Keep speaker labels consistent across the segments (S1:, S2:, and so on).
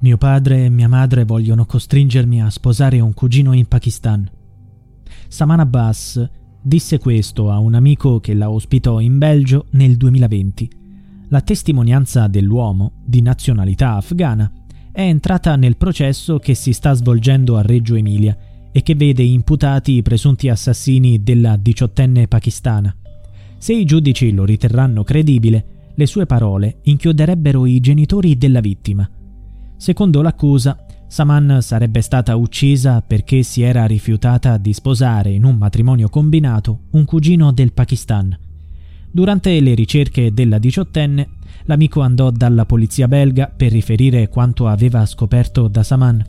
S1: Mio padre e mia madre vogliono costringermi a sposare un cugino in Pakistan. Saman Abbas disse questo a un amico che la ospitò in Belgio nel 2020. La testimonianza dell'uomo, di nazionalità afghana, è entrata nel processo che si sta svolgendo a Reggio Emilia e che vede imputati i presunti assassini della diciottenne pakistana. Se i giudici lo riterranno credibile, le sue parole inchioderebbero i genitori della vittima. Secondo l'accusa, Saman sarebbe stata uccisa perché si era rifiutata di sposare in un matrimonio combinato un cugino del Pakistan. Durante le ricerche della diciottenne, l'amico andò dalla polizia belga per riferire quanto aveva scoperto da Saman.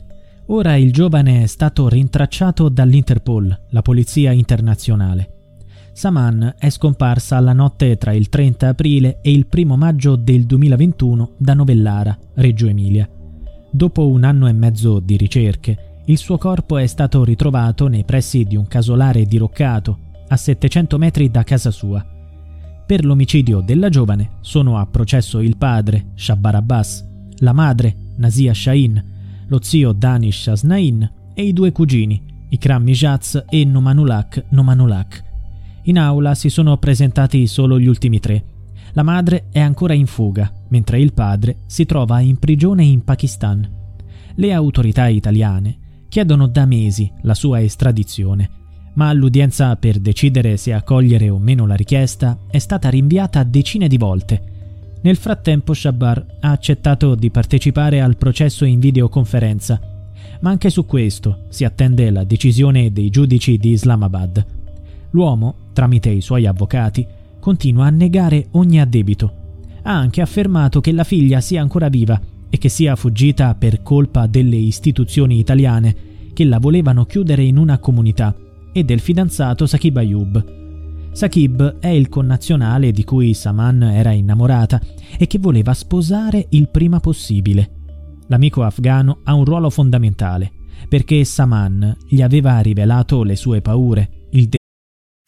S1: Ora il giovane è stato rintracciato dall'Interpol, la polizia internazionale. Saman è scomparsa la notte tra il 30 aprile e il 1 maggio del 2021 da Novellara, Reggio Emilia. Dopo un anno e mezzo di ricerche, il suo corpo è stato ritrovato nei pressi di un casolare diroccato, a 700 metri da casa sua. Per l'omicidio della giovane sono a processo il padre, Shabbar Abbas, la madre, Nasia Shahin, lo zio Danish Asnain e i due cugini, Ikram Mijaz e Nomanulak Nomanulak. In aula si sono presentati solo gli ultimi tre. La madre è ancora in fuga, mentre il padre si trova in prigione in Pakistan. Le autorità italiane chiedono da mesi la sua estradizione ma l'udienza per decidere se accogliere o meno la richiesta è stata rinviata decine di volte. Nel frattempo Shabbar ha accettato di partecipare al processo in videoconferenza, ma anche su questo si attende la decisione dei giudici di Islamabad. L'uomo, tramite i suoi avvocati, continua a negare ogni addebito. Ha anche affermato che la figlia sia ancora viva e che sia fuggita per colpa delle istituzioni italiane che la volevano chiudere in una comunità e del fidanzato Sakib Ayub. Sakib è il connazionale di cui Saman era innamorata e che voleva sposare il prima possibile. L'amico afghano ha un ruolo fondamentale perché Saman gli aveva rivelato le sue paure, il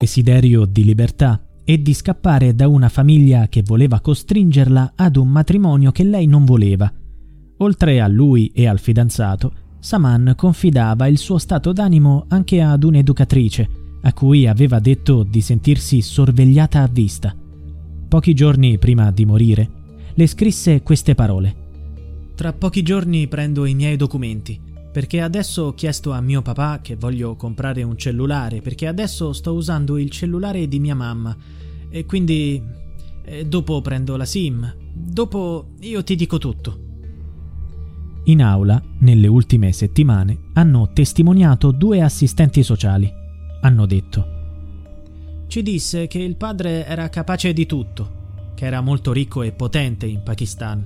S1: Desiderio di libertà e di scappare da una famiglia che voleva costringerla ad un matrimonio che lei non voleva. Oltre a lui e al fidanzato, Saman confidava il suo stato d'animo anche ad un'educatrice, a cui aveva detto di sentirsi sorvegliata a vista. Pochi giorni prima di morire, le scrisse queste parole. Tra pochi giorni prendo i miei documenti, perché adesso ho chiesto a mio papà che voglio comprare un cellulare, perché adesso sto usando il cellulare di mia mamma, e quindi... E dopo prendo la SIM, dopo io ti dico tutto. In aula, nelle ultime settimane, hanno testimoniato due assistenti sociali. Hanno detto Ci disse che il padre era capace di tutto, che era molto ricco e potente in Pakistan.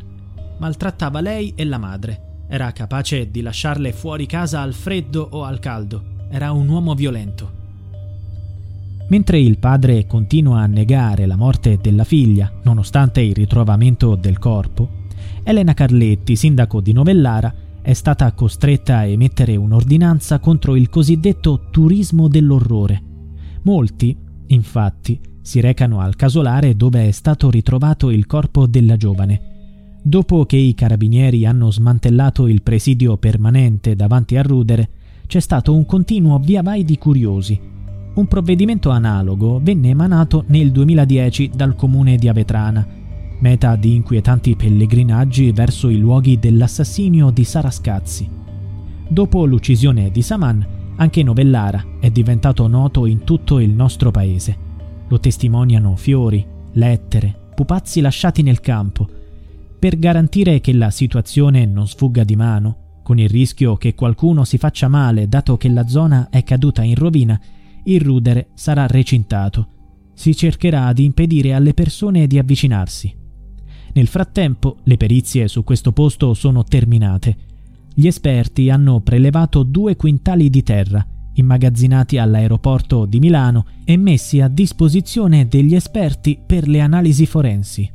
S1: Maltrattava lei e la madre. Era capace di lasciarle fuori casa al freddo o al caldo. Era un uomo violento. Mentre il padre continua a negare la morte della figlia, nonostante il ritrovamento del corpo, Elena Carletti, sindaco di Novellara, è stata costretta a emettere un'ordinanza contro il cosiddetto turismo dell'orrore. Molti, infatti, si recano al casolare dove è stato ritrovato il corpo della giovane. Dopo che i carabinieri hanno smantellato il presidio permanente davanti a Rudere, c'è stato un continuo via vai di curiosi. Un provvedimento analogo venne emanato nel 2010 dal comune di Avetrana meta di inquietanti pellegrinaggi verso i luoghi dell'assassinio di Sara Scazzi. Dopo l'uccisione di Saman, anche Novellara è diventato noto in tutto il nostro paese. Lo testimoniano fiori, lettere, pupazzi lasciati nel campo, per garantire che la situazione non sfugga di mano, con il rischio che qualcuno si faccia male dato che la zona è caduta in rovina, il rudere sarà recintato. Si cercherà di impedire alle persone di avvicinarsi. Nel frattempo, le perizie su questo posto sono terminate. Gli esperti hanno prelevato due quintali di terra, immagazzinati all'aeroporto di Milano e messi a disposizione degli esperti per le analisi forensi.